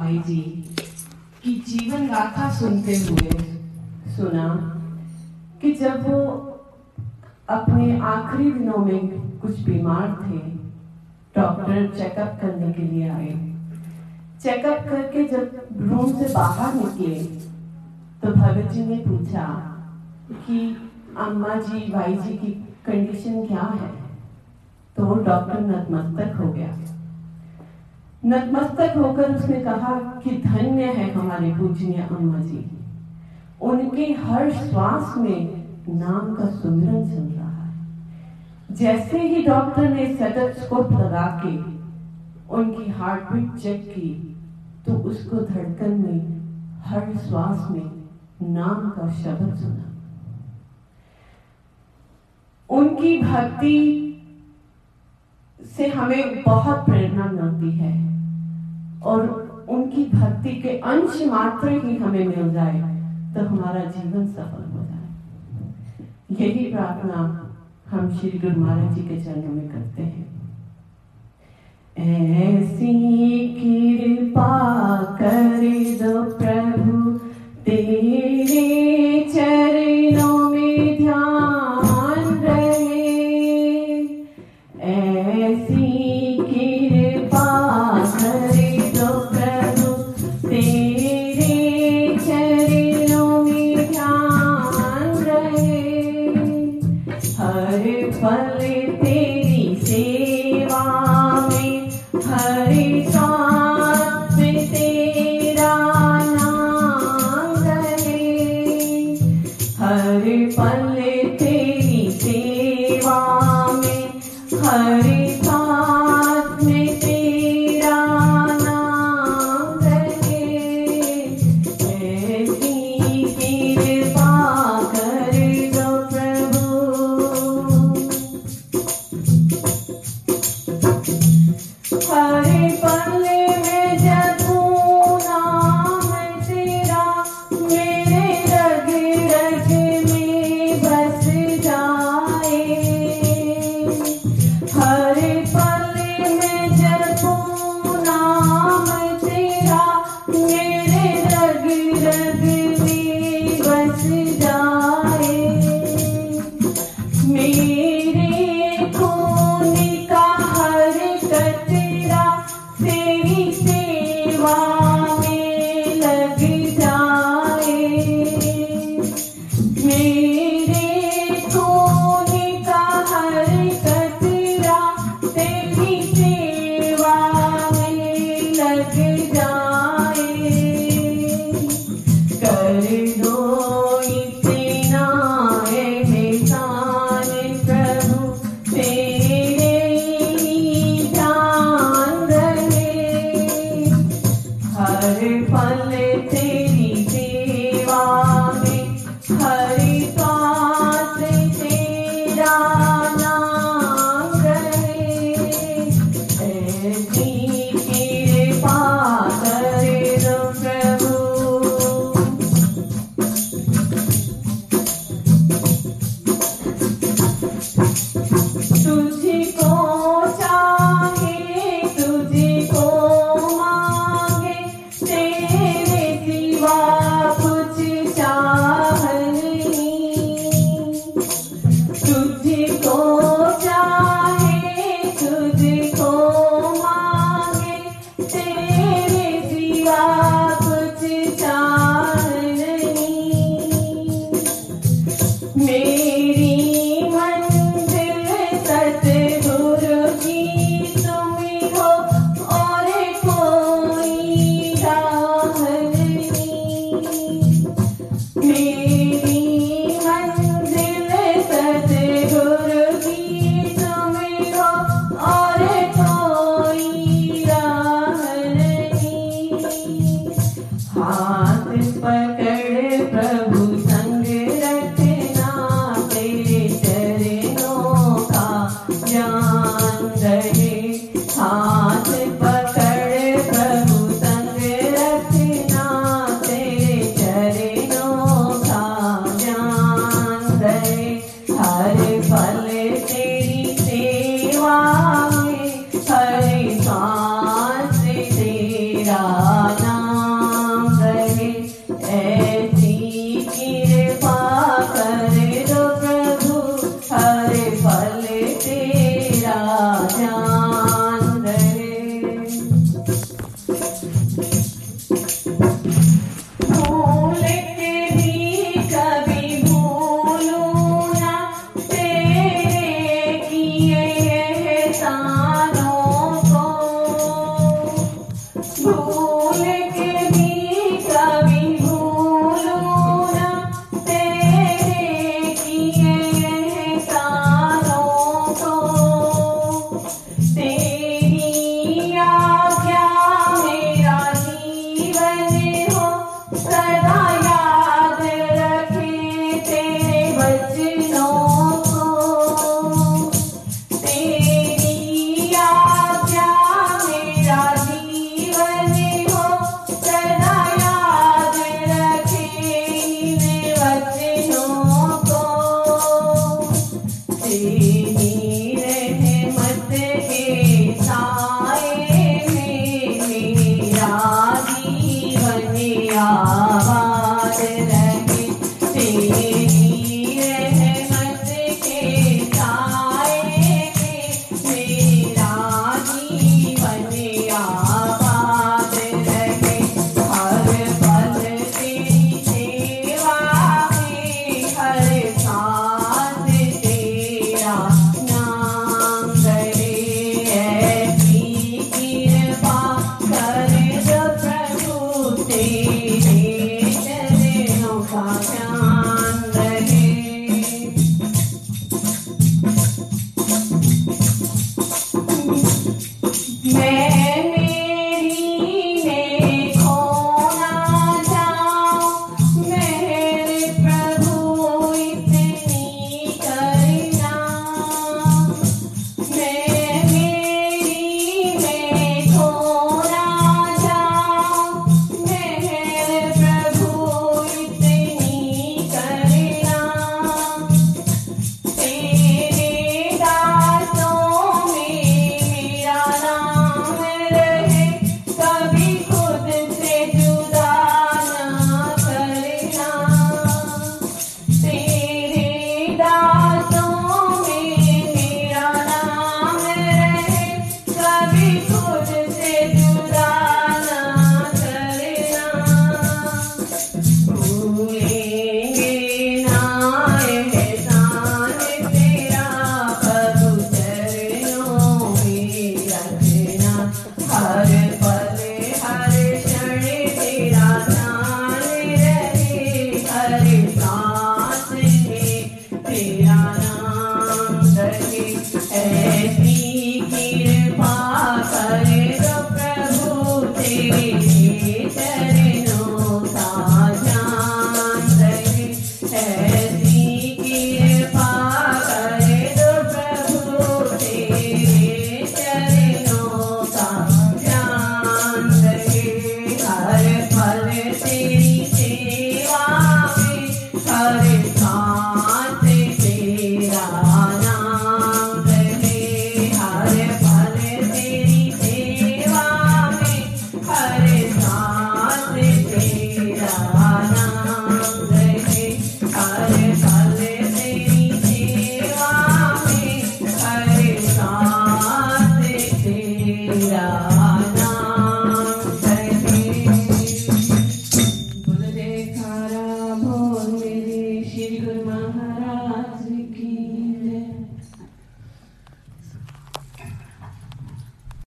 आई जी, की जीवन गाथा सुनते हुए सुना कि जब वो अपने आखिरी दिनों में कुछ बीमार थे, डॉक्टर चेकअप करने के लिए आए। चेकअप करके जब रूम से बाहर निकले तो भगत जी ने पूछा कि, अम्मा जी, भाई जी की कंडीशन क्या है? तो डॉक्टर नतमस्तक हो गया। नतमस्तक होकर उसने कहा कि धन्य है हमारे पूजनीय अम्मा जी। उनके हर श्वास में नाम का सुमिरन चल रहा है। जैसे ही डॉक्टर ने सेटोस्कोप लगा के उनकी हार्ट बीट चेक की तो उसको धड़कन में, हर श्वास में नाम का शब्द सुना। उनकी भक्ति से हमें बहुत प्रेरणा मिलती है। और उनकी भक्ति के अंश मात्र ही हमें मिल जाए तो हमारा जीवन सफल हो जाए। यही प्रार्थना हम श्री गुरु महाराज जी के चरणों में करते हैं। ऐसी कृपा कर दो प्रभु, तेरे चरणों में ध्यान रहे। ऐसी कृपा ऐसी 와. me.